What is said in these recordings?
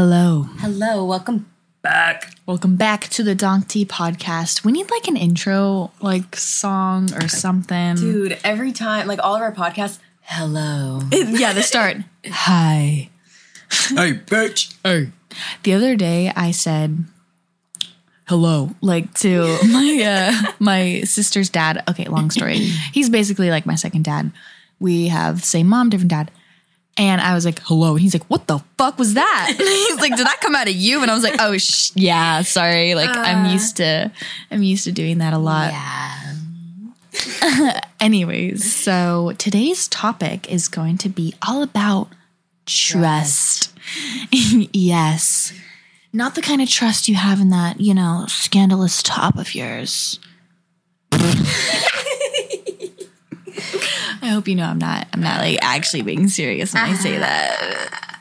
Hello. Hello, welcome back. Welcome back to the Donkey podcast. We need like an intro, like song or something. Dude, every time, like all of our podcasts, hello. yeah, the start. Hi. Hey, bitch. Hey. The other day I said hello like to my uh my sister's dad. Okay, long story. He's basically like my second dad. We have same mom, different dad. And I was like, hello. And he's like, what the fuck was that? he's like, did that come out of you? And I was like, oh, sh- yeah, sorry. Like, I'm uh. used to, I'm used to doing that a lot. Yeah. Anyways, so today's topic is going to be all about trust. yes. Not the kind of trust you have in that, you know, scandalous top of yours. I hope you know I'm not I'm not like actually being serious when I say uh-huh. that.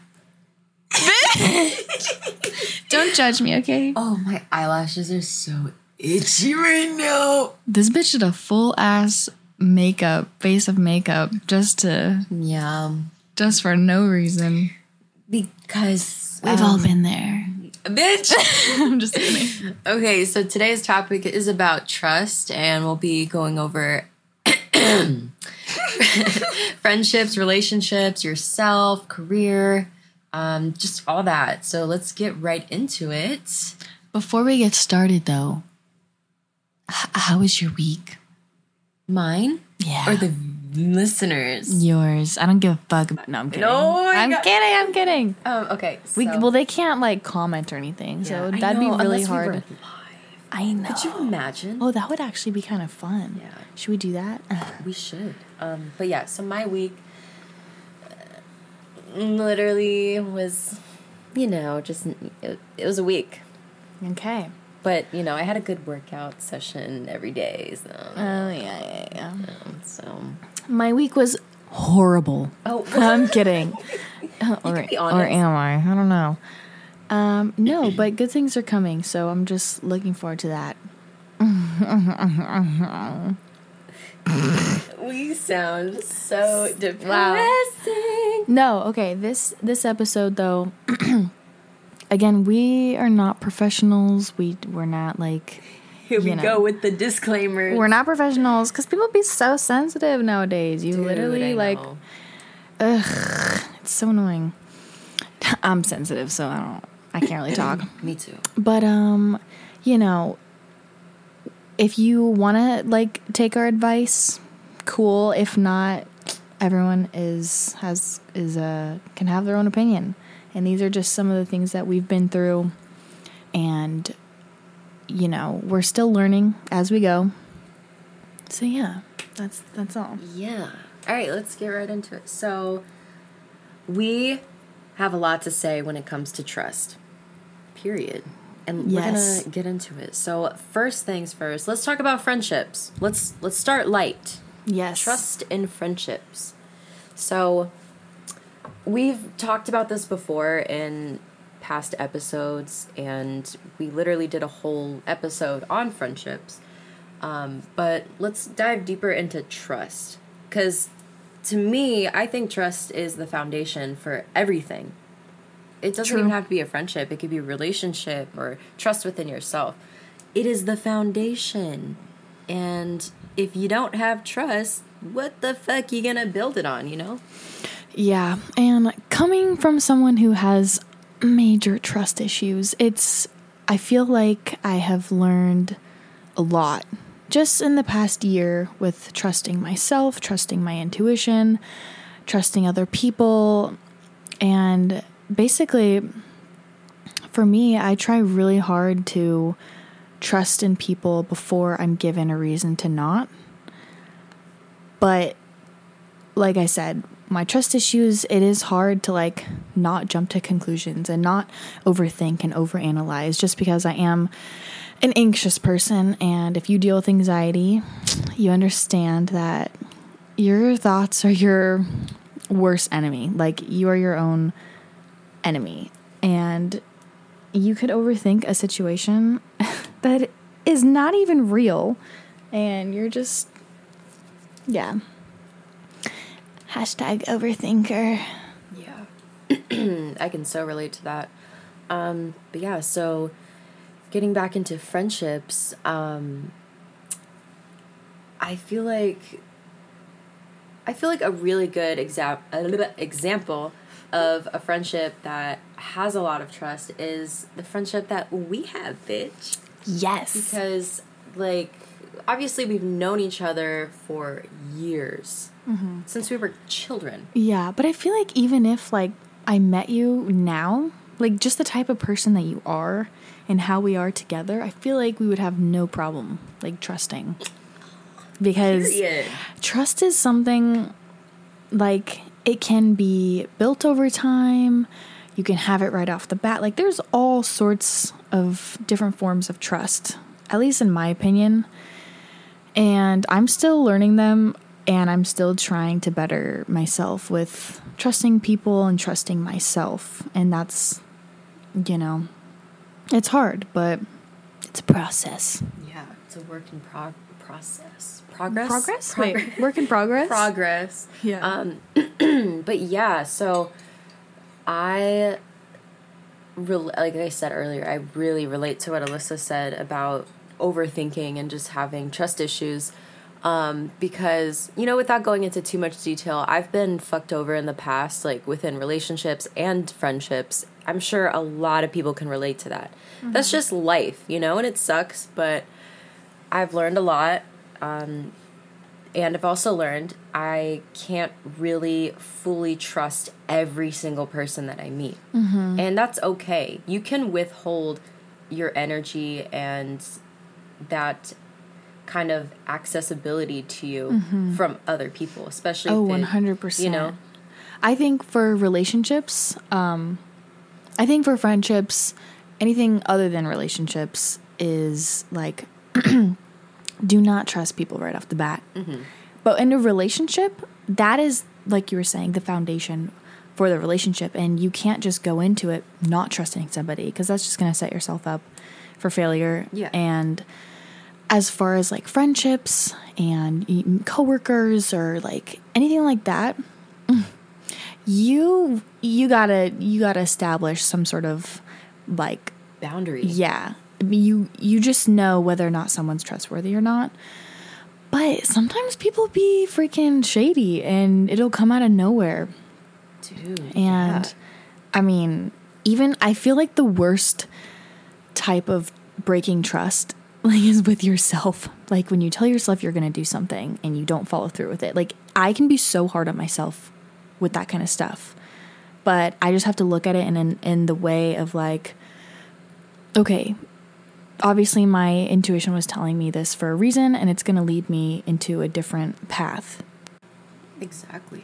Bitch! Don't judge me, okay? Oh, my eyelashes are so itchy right now. This bitch did a full ass makeup, face of makeup, just to Yeah. just for no reason. Because We've all um, been there. bitch. I'm just kidding. okay, so today's topic is about trust, and we'll be going over friendships, relationships, yourself, career, um, just all that. So let's get right into it. Before we get started, though, h- how was your week? Mine Yeah. or the listeners? yours? I don't give a fuck. About, no, I'm kidding. No, I'm got- kidding. I'm kidding. Um, okay, We well, they can't like comment or anything, so I that'd know, be really we hard. were. I know. Could you imagine? Oh, that would actually be kind of fun. Yeah. Should we do that? We should. Um, but yeah, so my week uh, literally was, you know, just it, it was a week. okay. But you know, I had a good workout session every day. So, Oh yeah, yeah, yeah. so My week was horrible. oh, I'm kidding. or, or am I? I don't know. Um, no, but good things are coming, so I'm just looking forward to that. We sound so depressing. No, okay. This this episode though, again, we are not professionals. We we're not like Here we you know. go with the disclaimers. we're not professionals because people be so sensitive nowadays. You Dude, literally like know. it's so annoying. I'm sensitive, so I don't. I can't really talk. Me too. But um, you know, if you want to like take our advice, cool. If not, everyone is has is uh can have their own opinion. And these are just some of the things that we've been through and you know, we're still learning as we go. So yeah, that's that's all. Yeah. All right, let's get right into it. So, we have a lot to say when it comes to trust. Period. And Yes. we're gonna get into it. So, first things first, let's talk about friendships. Let's let's start light. Yes. Trust in friendships. So, we've talked about this before in past episodes, and we literally did a whole episode on friendships. Um, but let's dive deeper into trust. Because to me, I think trust is the foundation for everything. It doesn't True. even have to be a friendship, it could be a relationship or trust within yourself. It is the foundation. And if you don't have trust, what the fuck you gonna build it on, you know? Yeah, and coming from someone who has major trust issues, it's I feel like I have learned a lot just in the past year with trusting myself, trusting my intuition, trusting other people, and basically for me, I try really hard to trust in people before I'm given a reason to not. But like I said, my trust issues, it is hard to like not jump to conclusions and not overthink and overanalyze just because I am an anxious person. And if you deal with anxiety, you understand that your thoughts are your worst enemy. Like you are your own enemy. And you could overthink a situation that is not even real. And you're just, yeah. Hashtag overthinker. Yeah. I can so relate to that. Um, but yeah, so getting back into friendships, um, I feel like I feel like a really good exa- example of a friendship that has a lot of trust is the friendship that we have, bitch. Yes. Because like obviously we've known each other for years mm-hmm. since we were children. Yeah, but I feel like even if like I met you now, like just the type of person that you are and how we are together, I feel like we would have no problem like trusting. Because Period. trust is something like it can be built over time. You can have it right off the bat. Like there's all sorts of different forms of trust, at least in my opinion. And I'm still learning them and I'm still trying to better myself with trusting people and trusting myself. And that's, you know, it's hard, but it's a process. Yeah, it's a work in prog- process. Progress? Progress? Progress. Wait, work in progress? Progress. Yeah. Um, but yeah, so I, rel- like I said earlier, I really relate to what Elissa said about overthinking and just having trust issues. Um, because, you know, without going into too much detail, I've been fucked over in the past, like within relationships and friendships. I'm sure a lot of people can relate to that. That's just life, you know, and it sucks, but I've learned a lot. Um, and I've also learned I can't really fully trust every single person that I meet. And that's okay. You can withhold your energy and that kind of accessibility to you from other people, especially Oh, it- one hundred percent. You know, I think for relationships, um, I think for friendships, anything other than relationships is like, do not trust people right off the bat. But in a relationship, that is like you were saying, the foundation for the relationship, and you can't just go into it not trusting somebody because that's just going to set yourself up for failure. Yeah. And as far as like friendships and coworkers or like anything like that, you you gotta you gotta establish some sort of like boundary. yeah you you just know whether or not someone's trustworthy or not but sometimes people be freaking shady and it'll come out of nowhere Dude. and yeah. i mean even i feel like the worst type of breaking trust like is with yourself like when you tell yourself you're gonna do something and you don't follow through with it like i can be so hard on myself with that kind of stuff but i just have to look at it in in, in the way of like okay obviously my intuition was telling me this for a reason and it's gonna lead me into a different path Exactly.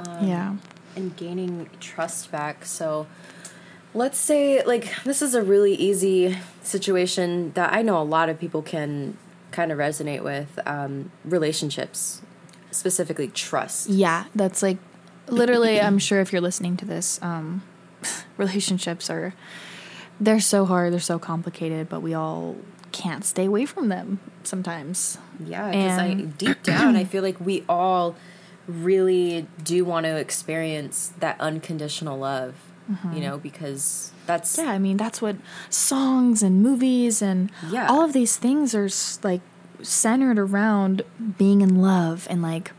Um, yeah and gaining trust back. So let's say like this is a really easy situation that I know a lot of people can kind of resonate with um, relationships, specifically trust. Yeah, that's like literally I'm sure if you're listening to this, um relationships are they're so hard, they're so complicated, but we all can't stay away from them sometimes. Yeah, because I deep down I feel like we all really do want to experience that unconditional love. You mm-hmm. know, because that's Yeah, I mean that's what songs and movies and Yeah. all of these things are like centered around being in love and like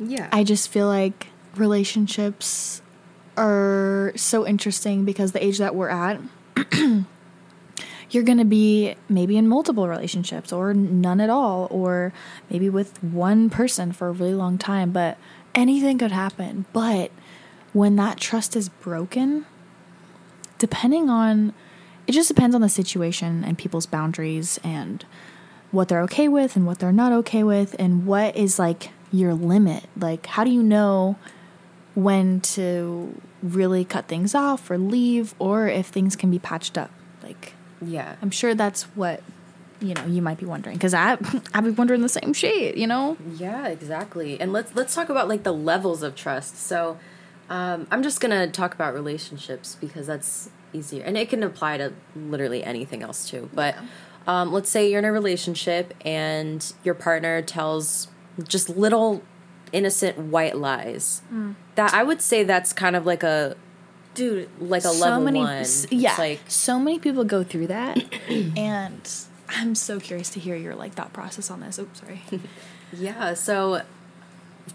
yeah. I just feel like relationships are so interesting because the age that we're at, you're going to be maybe in multiple relationships or none at all, or maybe with one person for a really long time, but anything could happen. But when that trust is broken, depending on it just depends on the situation and people's boundaries and what they're okay with and what they're not okay with and what is like your limit like how do you know when to really cut things off or leave or if things can be patched up like yeah. i'm sure that's what you know you might be wondering because i i've been wondering the same shit you know Yeah, exactly. And let's let's talk about like the levels of trust. So, um, I'm just gonna talk about relationships because that's easier, and it can apply to literally anything else too. But um, let's say you're in a relationship and your partner tells just little innocent white lies. That I would say that's kind of like a dude like a level many, one. s- It's yeah like- so many people go through that and i'm so curious to hear your like thought process on this oops sorry Yeah, so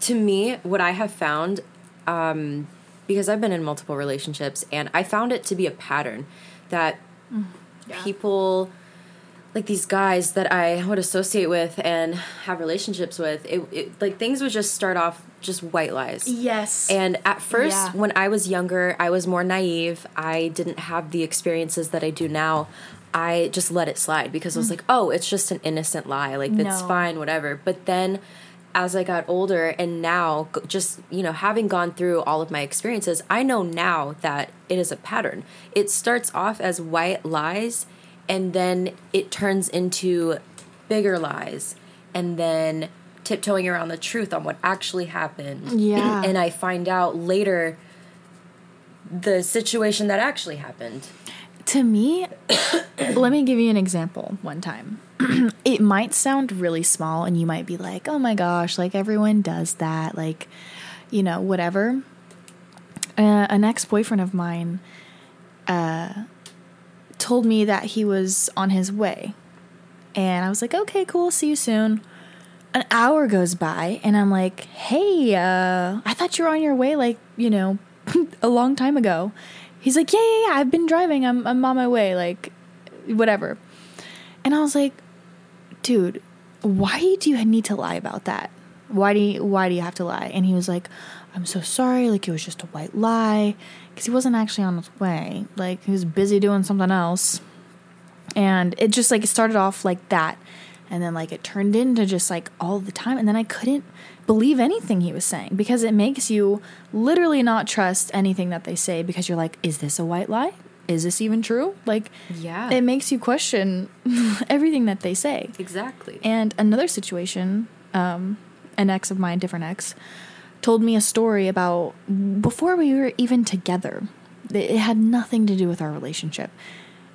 to me, what I have found, um, because I've been in multiple relationships, and I found it to be a pattern that Yeah. people, like these guys that I would associate with and have relationships with, it, it like things would just start off just white lies. yes And at first, Yeah. when I was younger, I was more naive. I didn't have the experiences that I do now. I just let it slide because I was mm. like, oh, it's just an innocent lie. Like, it's fine, whatever. But then as I got older and now just, you know, having gone through all of my experiences, I know now that it is a pattern. It starts off as white lies and then it turns into bigger lies and then tiptoeing around the truth on what actually happened. Yeah. and I find out later the situation that actually happened. to me let me give you an example one time it might sound really small and you might be like oh my gosh like everyone does that like you know whatever uh, an ex-boyfriend of mine uh, told me that he was on his way. And i was like okay cool see you soon. An hour goes by and i'm like hey uh, i thought you were on your way like you know a long time ago. He's like yeah yeah yeah i've been driving i'm, I'm on my way like whatever. And i was like dude why do you need to lie about that? Why do you why do you have to lie? And he was like i'm so sorry like it was just a white lie because he wasn't actually on his way. Like he was busy doing something else. And it just like it started off like that. And then like it turned into just like all the time. And then i couldn't believe anything he was saying because it makes you literally not trust anything that they say because you're like is this a white lie? Is this even true? Like Yeah. it makes you question everything that they say. Exactly. and another situation, um, an ex of mine, different ex, told me a story about before we were even together. It had nothing to do with our relationship.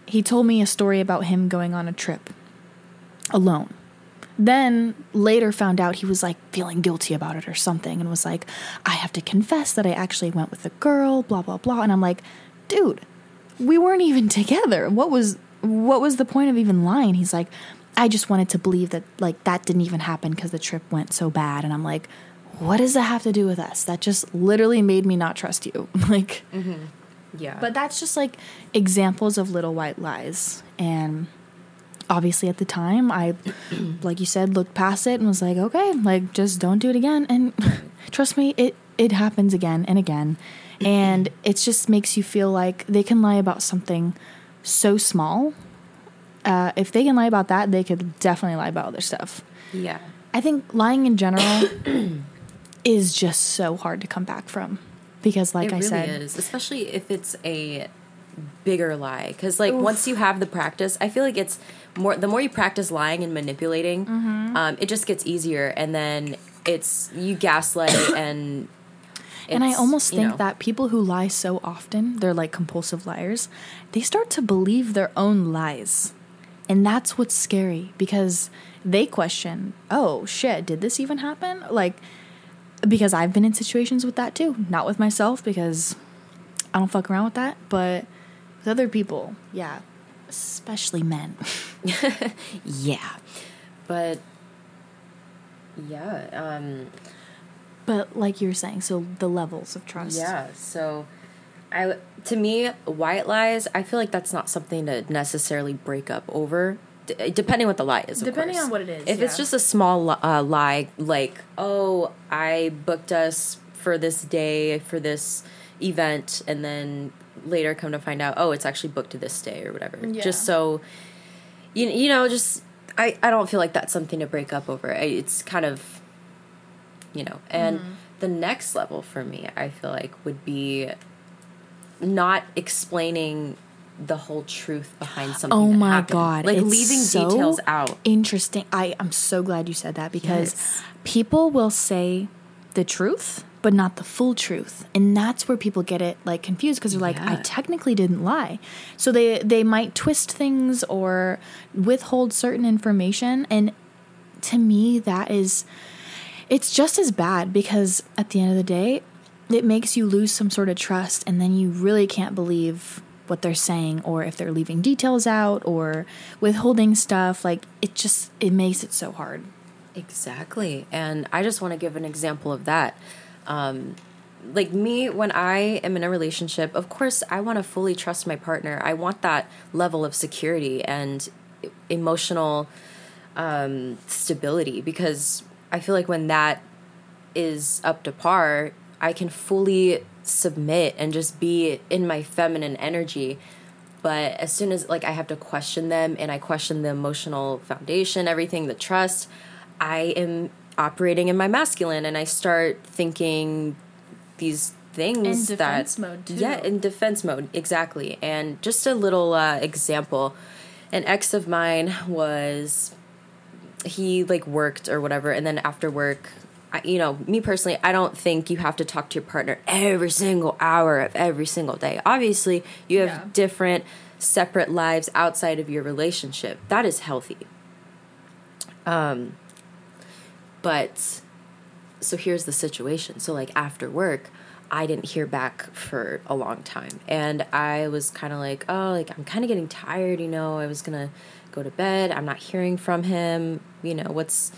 He told me a story about him going on a trip alone. Then later found out he was like feeling guilty about it or something and was like, I have to confess that I actually went with a girl, blah, blah, blah. And I'm like, dude, we weren't even together. What was what was the point of even lying? He's like, I just wanted to believe that like that didn't even happen because the trip went so bad. And I'm like, what does that have to do with us? That just literally made me not trust you. like yeah. but that's just like examples of little white lies. And obviously at the time I like you said, looked past it and was like, okay, like just don't do it again. And trust me, it it happens again and again. And it just makes you feel like they can lie about something so small. Uh, if they can lie about that, they could definitely lie about other stuff. yeah. I think lying in general is just so hard to come back from because, like it I really said, is, especially if it's a bigger lie. Because like once you have the practice, I feel like it's more. The more you practice lying and manipulating, Mm-hmm. um, it just gets easier, and then it's you gaslight and. And I almost you think know, that people who lie so often, they're like compulsive liars, they start to believe their own lies. And that's what's scary because they question, oh shit, did this even happen? Like, because I've been in situations with that too. Not with myself because I don't fuck around with that, but with other people, yeah, especially men. yeah, but yeah, um, but like you're saying, so the levels of trust. Yeah. So, I to me, white lies. I feel like that's not something to necessarily break up over. D- depending what the lie is, Depending course. on what it is, If it's just a small uh, lie, like oh, I booked us for this day for this event, and then later come to find out, oh, it's actually booked to this day or whatever. Yeah. Just so you you know, just I I don't feel like that's something to break up over. I, it's kind of you know, and Mm-hmm. the next level for me, I feel like would be not explaining the whole truth behind oh something. Oh my happened. god! Like it's leaving so details out. Interesting. I I'm so glad you said that because Yes. people will say the truth, but not the full truth, and that's where people get it like confused because they're like, I technically didn't lie, so they they might twist things or withhold certain information, and to me that is it's just as bad because at the end of the day it makes you lose some sort of trust and then you really can't believe what they're saying or if they're leaving details out or withholding stuff like it just it makes it so hard Exactly. And I just want to give an example of that. Um, like me, when I am in a relationship, of course, I want to fully trust my partner. I want that level of security and emotional um, stability because I feel like when that is up to par, I can fully submit and just be in my feminine energy. But as soon as like i have to question them and i question the emotional foundation everything the trust I am operating in my masculine and I start thinking these things in defense mode too. yeah in defense mode exactly. And just a little uh, example. An ex of mine was he like worked or whatever and then after work you know me personally i don't think you have to talk to your partner every single hour of every single day obviously you have Yeah. different separate lives outside of your relationship that is healthy Um but so here's the situation. So like after work, I didn't hear back for a long time. And I was kind of like, oh, like I'm kind of getting tired, you know. I was going to go to bed. I'm not hearing from him. You know, what's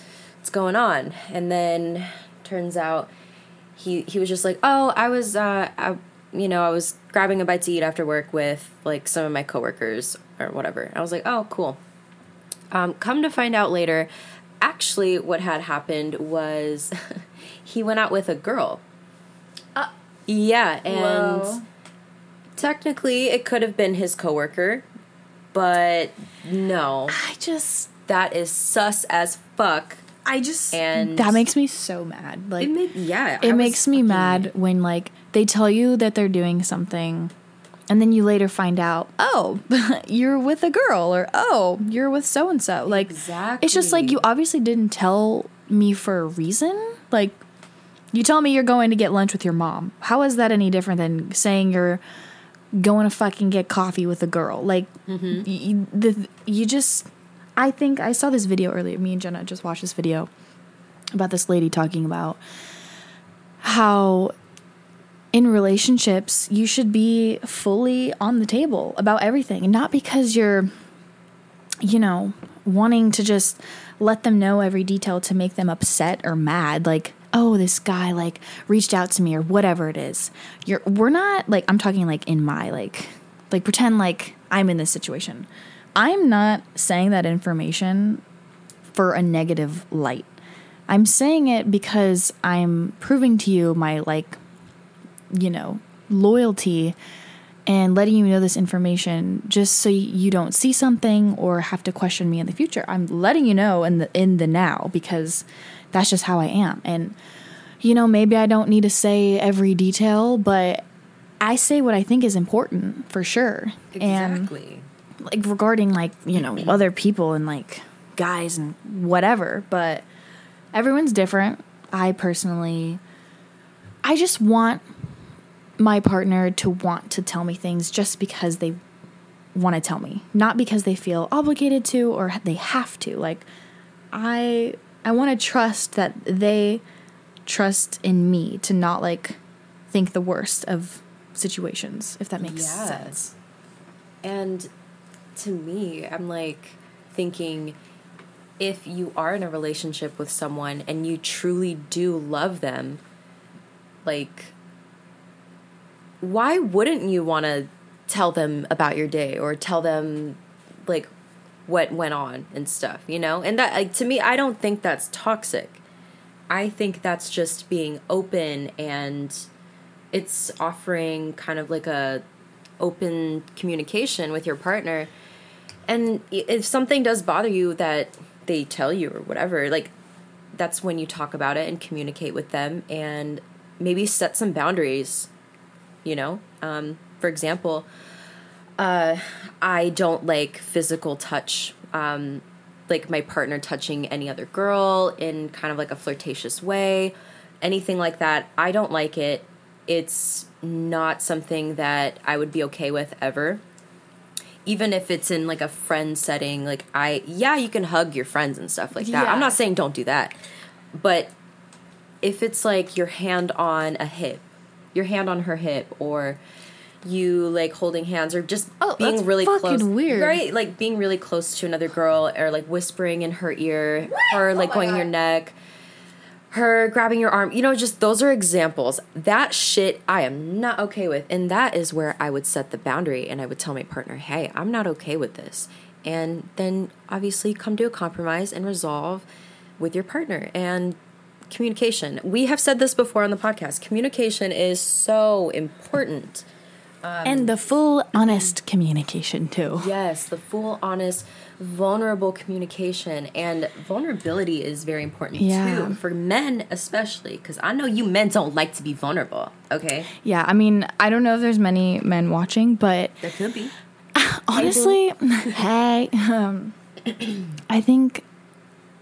what's going on? And then turns out he he was just like, "Oh, I was uh I, you know, I was grabbing a bite to eat after work with like some of my coworkers or whatever." I was like, "Oh, cool." Um, come to find out later, actually, what had happened was he went out with a girl. Uh, Yeah, and Whoa. technically it could have been his coworker, but no, i just that is sus as fuck. I just And- that makes me so mad like It made, yeah, it I makes me fucking- mad when like they tell you that they're doing something and then you later find out oh you're with a girl or oh you're with so and so like it's just like you obviously didn't tell me for a reason like you tell me you're going to get lunch with your mom. How is that any different than saying you're going to fucking get coffee with a girl? Like Mm-hmm. y- you, the, you just i think i saw this video earlier. Me and jenna just watched this video about this lady talking about how in relationships you should be fully on the table about everything. Not because you're you know wanting to just let them know every detail to make them upset or mad. Like oh this guy like reached out to me or whatever it is. You're we're not like i'm talking like in my like like pretend like i'm in this situation i'm not saying that information for a negative light i'm saying it because i'm proving to you my like you know, loyalty and letting you know this information just so you don't see something or have to question me in the future. I'm letting you know in the in the now because that's just how I am. And you know, maybe I don't need to say every detail, but I say what I think is important for sure. And Exactly. Like regarding like you know mm-hmm. other people and like guys and whatever but everyone's different. I personally i just want my partner to want to tell me things just because they want to tell me not because they feel obligated to or they have to. Like i i want to trust that they trust in me to not like think the worst of situations if that makes Yeah. sense. And to me, I'm like thinking if you are in a relationship with someone and you truly do love them, like, why wouldn't you want to tell them about your day or tell them, like, what went on and stuff, you know? And that, like, to me, I don't think that's toxic. I think that's just being open and it's offering kind of like a open communication with your partner and if something does bother you that they tell you or whatever like that's when you talk about it and communicate with them and maybe set some boundaries you know? Um, for example uh, i don't like physical touch um, like my partner touching any other girl in kind of like a flirtatious way anything like that. I don't like it. It's not something that i would be okay with ever even if it's in like a friend setting like i yeah you can hug your friends and stuff like that. Yeah. i'm not saying don't do that. But if it's like your hand on a hip your hand on her hip or you like holding hands or just Oh, being really close weird. right? Like being really close to another girl or like whispering in her ear or like Oh going in your neck her grabbing your arm. You know just those are examples. That shit i am not okay with. And that is where i would set the boundary and i would tell my partner hey i'm not okay with this. And then obviously come to a compromise and resolve with your partner and communication. We have said this before on the podcast. Communication is so important. And the full honest communication too. Yes, the full, honest, vulnerable communication and vulnerability is very important Yeah. too for men, especially because I know you men don't like to be vulnerable. Okay, Yeah, I mean, I don't know if there's many men watching, but there could be. honestly, hey, um, I think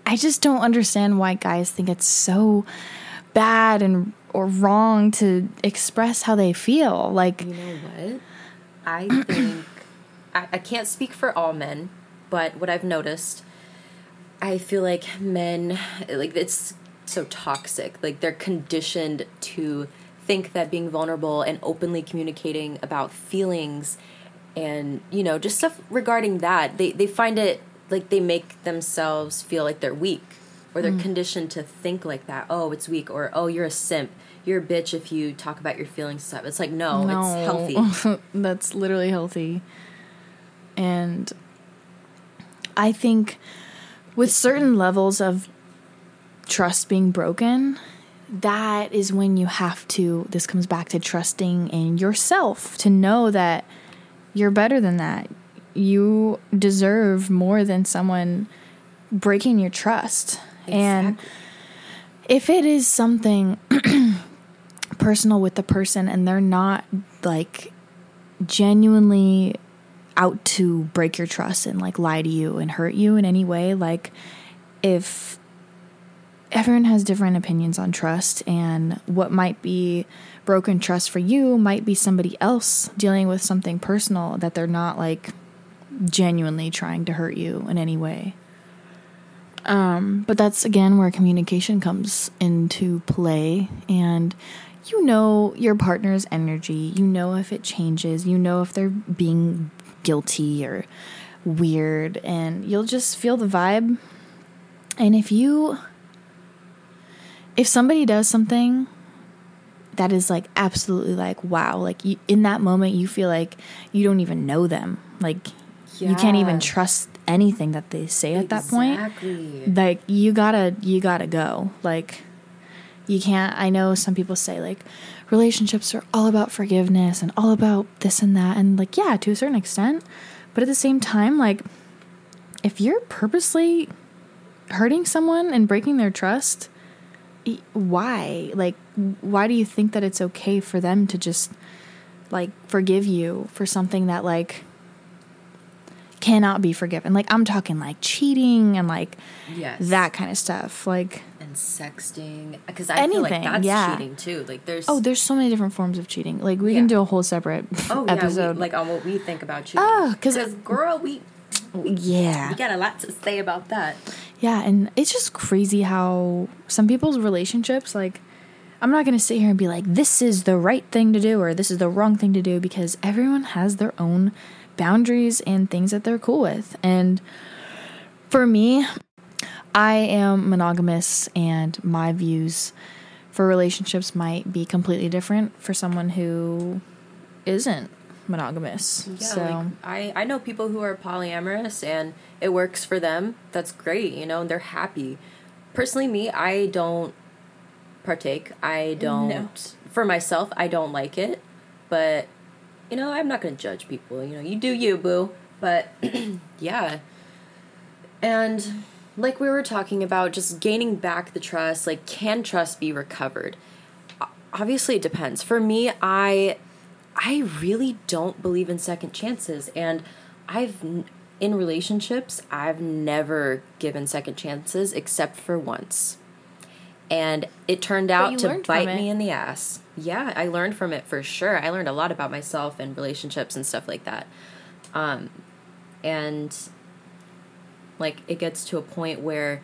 I just don't understand why guys think it's so bad and or wrong to express how they feel. Like, You know what? I think I, I can't speak for all men, but what I've noticed, I feel like men like it's so toxic. Like they're conditioned to think that being vulnerable and openly communicating about feelings and you know just stuff regarding that they they find it like they make themselves feel like they're weak or they're mm. conditioned to think like that. Oh it's weak or oh you're a simp. You're a bitch if you talk about your feelings and stuff. It's like no, it's healthy. That's literally healthy. And I think with certain levels of trust being broken, that is when you have to, this comes back to trusting in yourself to know that you're better than that. You deserve more than someone breaking your trust. And if it is something personal with the person and they're not like genuinely out to break your trust and like lie to you and hurt you in any way. Like if everyone has different opinions on trust and what might be broken trust for you might be somebody else dealing with something personal that they're not like genuinely trying to hurt you in any way. Um, but that's again where communication comes into play. And you know your partner's energy. You know if it changes. You know if they're being guilty or weird and you'll just feel the vibe. And if you if somebody does something that is like absolutely like wow like you, in that moment you feel like you don't even know them. Like you can't even trust anything that they say at that point. Like you gotta you gotta go. Like you can't i know some people say like relationships are all about forgiveness and all about this and that and like yeah to a certain extent. But at the same time like if you're purposely hurting someone and breaking their trust why? Like why do you think that it's okay for them to just like forgive you for something that like cannot be forgiven? Like i'm talking like cheating and like Yes. that kind of stuff. Like sexting because I feel like Anything, that's yeah. cheating too. Like there's oh there's so many different forms of cheating like we Yeah. can do a whole separate oh yeah, we, episode like on what we think about cheating. Oh, 'cause- girl, we yeah we got a lot to say about that. Yeah, and it's just crazy how some people's relationships, like, I'm not going to sit here and be like, this is the right thing to do or this is the wrong thing to do because everyone has their own boundaries and things that they're cool with. And for me, I am monogamous and my views for relationships might be completely different for someone who isn't monogamous. Yeah, so, like I I know people who are polyamorous and it works for them. That's great, you know, and they're happy. Personally, me, I don't partake. I don't for myself. I don't like it, but you know, I'm not gonna judge people. You know, you do you, boo. But yeah, and like we were talking about, just gaining back the trust. Like, can trust be recovered? Obviously, it depends. For me, I I really don't believe in second chances, and I've in relationships I've never given second chances except for once, and it turned out to bite me in the ass. Yeah, I learned from it for sure. I learned a lot about myself and relationships and stuff like that, um, and like it gets to a point where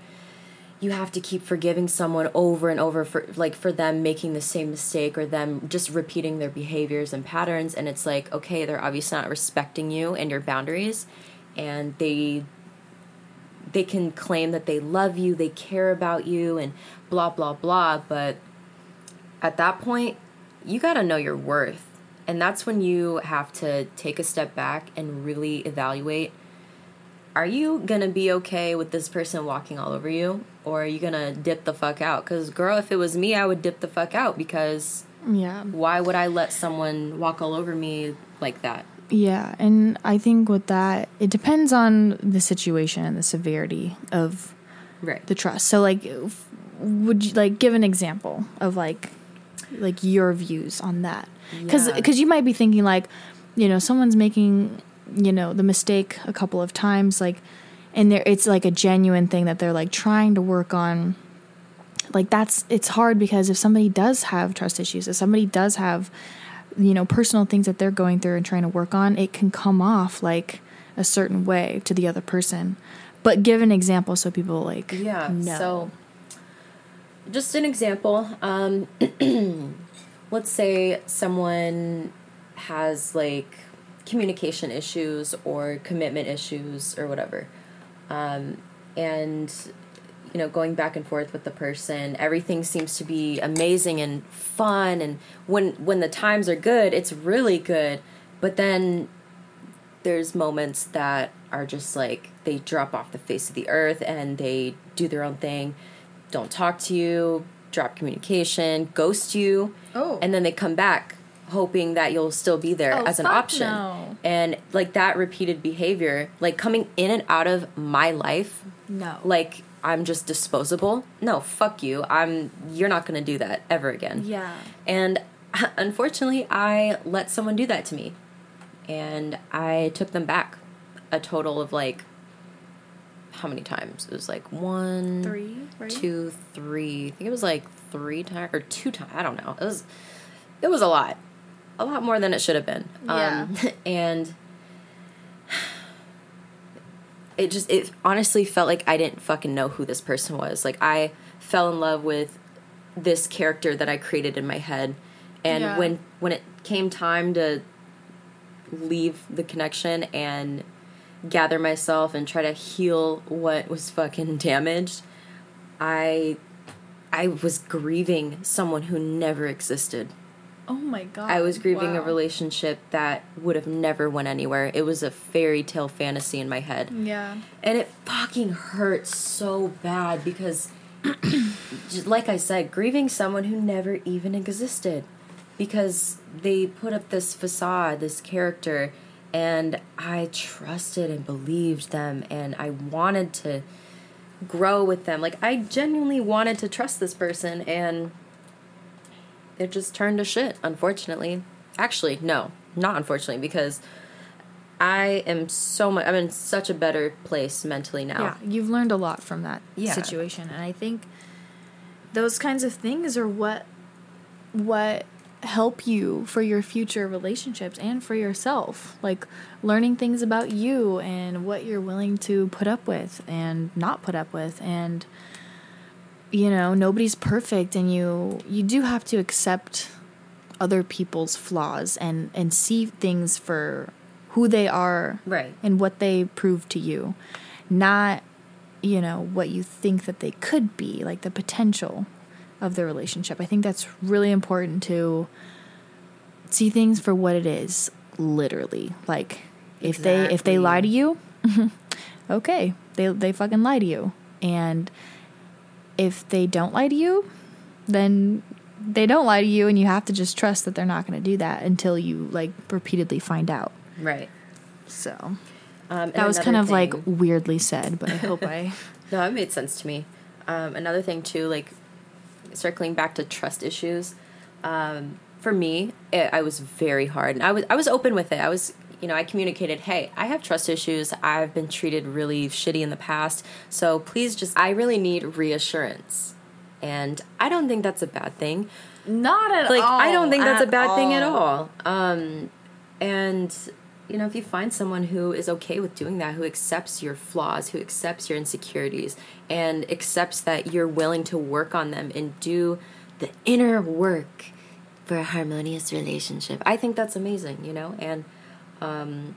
you have to keep forgiving someone over and over for like for them making the same mistake or them just repeating their behaviors and patterns. And it's like okay they're obviously not respecting you and your boundaries. And they they can claim that they love you they care about you and blah blah blah. But at that point you got to know your worth. And that's when you have to take a step back and really evaluate are you gonna be okay with this person walking all over you or are you gonna dip the fuck out because girl if it was me i would dip the fuck out because Yeah. why would i let someone walk all over me like that Yeah, and I think with that, it depends on the situation and the severity of right the trust. So, like, would you like give an example of like, like your views on that? Because Yeah. you might be thinking like, you know, someone's making you know the mistake a couple of times, like, and there it's like a genuine thing that they're like trying to work on. Like that's it's hard because if somebody does have trust issues, if somebody does have you know personal things that they're going through and trying to work on it can come off like a certain way to the other person but give an example so people like Yeah. know. So, just an example. Um, let's say someone has like communication issues or commitment issues or whatever, um, and you know, going back and forth with the person, everything seems to be amazing and fun. And when when the times are good, it's really good. But then there's moments that are just like they drop off the face of the earth and they do their own thing, don't talk to you, drop communication, ghost you, Oh. and then they come back hoping that you'll still be there Oh, as an option. no. And like that repeated behavior, like coming in and out of my life, no like I'm just disposable. No, fuck you. I'm you're not going to do that ever again. yeah And unfortunately, I let someone do that to me. And I took them back a total of like how many times? It was like one, three right two, three. I think it was like three times or two times. I don't know. It was it was a lot. A lot more than it should have been. Um and it just it honestly felt like I didn't fucking know who this person was. Like I fell in love with this character that I created in my head. And Yeah. when when it came time to leave the connection and gather myself and try to heal what was fucking damaged, I I was grieving someone who never existed. Oh my god I was grieving a relationship that would have never went anywhere. It was a fairy tale fantasy in my head. yeah And it fucking hurt so bad because just like I said, grieving someone who never even existed because they put up this facade, this character, and I trusted and believed them and I wanted to grow with them. Like I genuinely wanted to trust this person and it just turned to shit, unfortunately. Actually, no, not unfortunately because I am so much I'm in such a better place mentally now. yeah you've learned a lot from that Yeah. situation and i think those kinds of things are what what help you for your future relationships and for yourself like learning things about you and what you're willing to put up with and not put up with and you know nobody's perfect and you you do have to accept other people's flaws and and see things for who they are Right. and what they prove to you not you know what you think that they could be like the potential of the relationship. I think that's really important to see things for what it is literally. Like if they if they lie to you okay they they fucking lie to you. And if they don't lie to you then they don't lie to you and you have to just trust that they're not going to do that until you like repeatedly find out Right. so Um, that was kind of like weirdly said, but I hope I. No, it made sense to me. Um, another thing too, like circling back to trust issues. Um, for me, it, I was very hard, and I was I was open with it. I was, you know, I communicated, hey, I have trust issues. I've been treated really shitty in the past, so please just, I really need reassurance. And I don't think that's a bad thing. Not at all. like I don't think that's a bad thing at all. Um, and you know, if you find someone who is okay with doing that, who accepts your flaws, who accepts your insecurities, and accepts that you're willing to work on them and do the inner work for a harmonious relationship, I think that's amazing, you know? And um,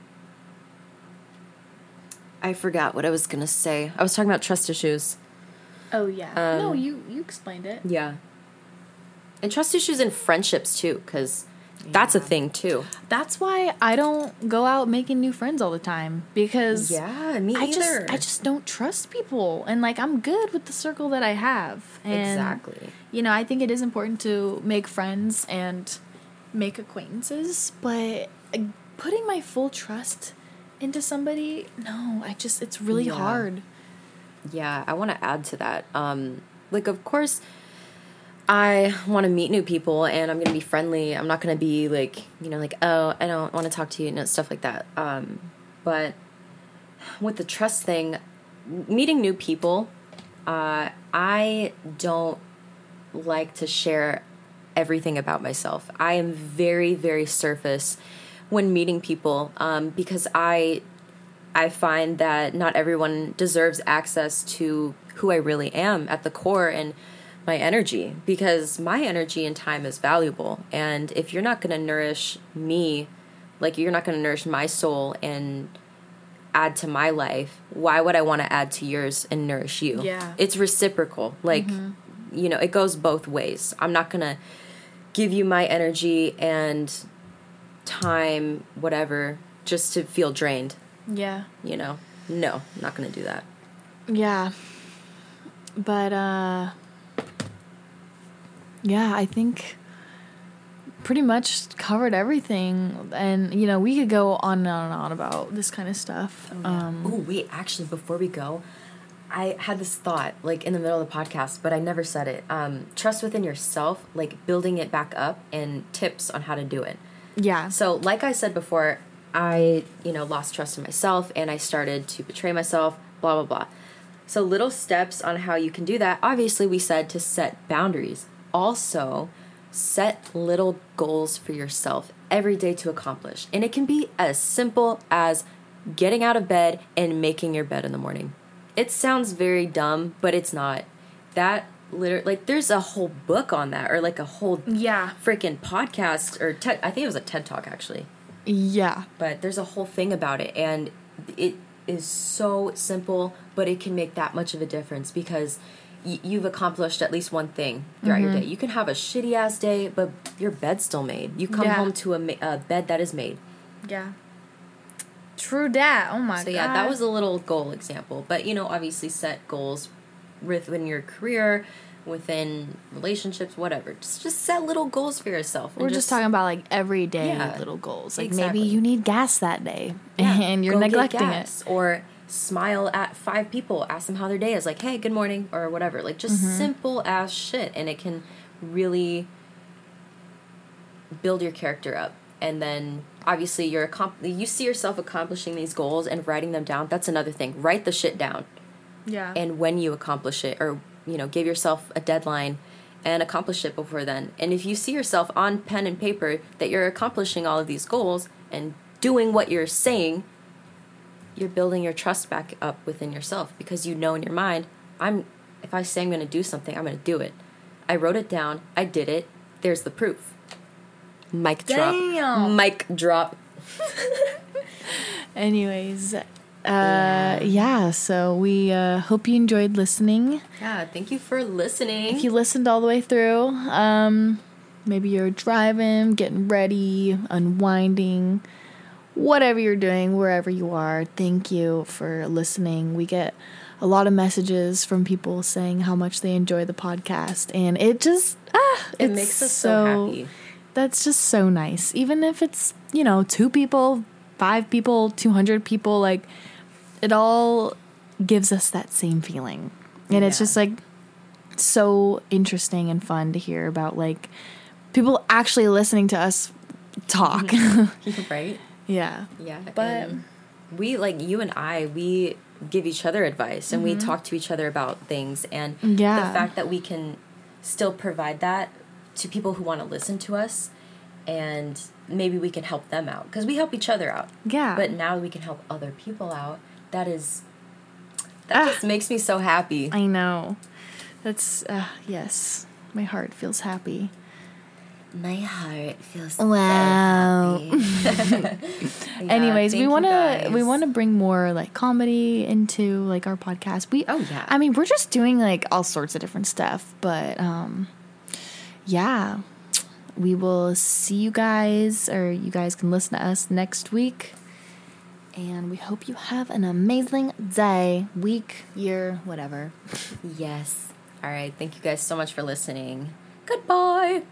I forgot what I was going to say. I was talking about trust issues. Oh yeah. Um, no, you you explained it. Yeah. And trust issues in friendships too, because that's a thing too. That's why I don't go out making new friends all the time because Yeah, me I either. just I just don't trust people and like I'm good with the circle that I have. And, exactly. You know, I think it is important to make friends and make acquaintances, but putting my full trust into somebody, no, I just it's really Yeah. hard. Yeah, I want to add to that. Um, like, of course, I want to meet new people and I'm going to be friendly. I'm not going to be like, you know, like, oh, I don't want to talk to you, you know, stuff like that. Um, but with the trust thing, meeting new people, uh, I don't like to share everything about myself. I am very, very surface when meeting people um, because I I find that not everyone deserves access to who I really am at the core and my energy because my energy and time is valuable. And if you're not going to nourish me, like you're not going to nourish my soul and add to my life, why would I want to add to yours and nourish you? Yeah. It's reciprocal. Like, you know, it goes both ways. I'm not going to give you my energy and time, whatever, just to feel drained Yeah. you know no i'm not gonna do that Yeah. But uh yeah, I think pretty much covered everything and you know, we could go on and on and on about this kind of stuff. Um oh wait actually before we go i had this thought like in the middle of the podcast but i never said it um, trust within yourself like building it back up and tips on how to do it yeah. so like i said before i you know lost trust in myself and i started to betray myself blah blah blah. So little steps on how you can do that. Obviously we said to set boundaries. Also set little goals for yourself every day to accomplish. And it can be as simple as getting out of bed and making your bed in the morning. It sounds very dumb but it's not. That literally like there's a whole book on that or like a whole Yeah. freaking podcast or TED, I think it was a TED talk actually, Yeah. but there's a whole thing about it and it is so simple, but it can make that much of a difference because y- you've accomplished at least one thing throughout your mm-hmm. day. You can have a shitty ass day, but your bed's still made. You come Yeah. home to a, ma- a bed that is made. Yeah. True that. Oh my So god. yeah, that was a little goal example, but you know, obviously set goals within your career, within relationships, whatever. Just just set little goals for yourself. We're just, talking about like everyday Yeah. little goals. Like Exactly. maybe you need gas that day Yeah, and you're neglecting it. Or smile at five people, ask them how their day is, like, hey, good morning, or whatever. Like, just Mm-hmm. simple as shit. And it can really build your character up. And then obviously you're accom- you see yourself accomplishing these goals and writing them down. That's another thing. Write the shit down. Yeah. And when you accomplish it, or, you know, give yourself a deadline and accomplish it before then. And if you see yourself on pen and paper that you're accomplishing all of these goals and doing what you're saying, you're building your trust back up within yourself because you know in your mind, I'm if I say I'm going to do something, I'm going to do it. I wrote it down, I did it. There's the proof. Mic drop. Damn. Mic drop. Anyways, uh yeah, so we uh hope you enjoyed listening. Yeah, thank you for listening. If you listened all the way through, um maybe you're driving, getting ready, unwinding, whatever you're doing, wherever you are, thank you for listening. We get a lot of messages from people saying how much they enjoy the podcast and it just ah it makes us so happy. That's just so nice. Even if it's, you know, two people, five people, 200 people, like, it all gives us that same feeling. And it's just like so interesting and fun to hear about, like, people actually listening to us talk. right? yeah. Yeah, But- we like you and I, we give each other advice and we talk to each other about things, and Mm-hmm. Yeah. the fact that we can still provide that to people who want to listen to us and maybe we can help them out because we help each other out. Yeah. But now we can help other people out. That is that Ah. just makes me so happy. I know. That's uh, yes. My heart feels happy. My heart feels Wow. Anyways, we want to we want to bring more like comedy into like our podcast. We Oh, yeah. I mean, we're just doing like all sorts of different stuff, but um yeah. We will see you guys or you guys can listen to us next week. And we hope you have an amazing day, week, year, whatever. Yes. All right. Thank you guys so much for listening. Goodbye.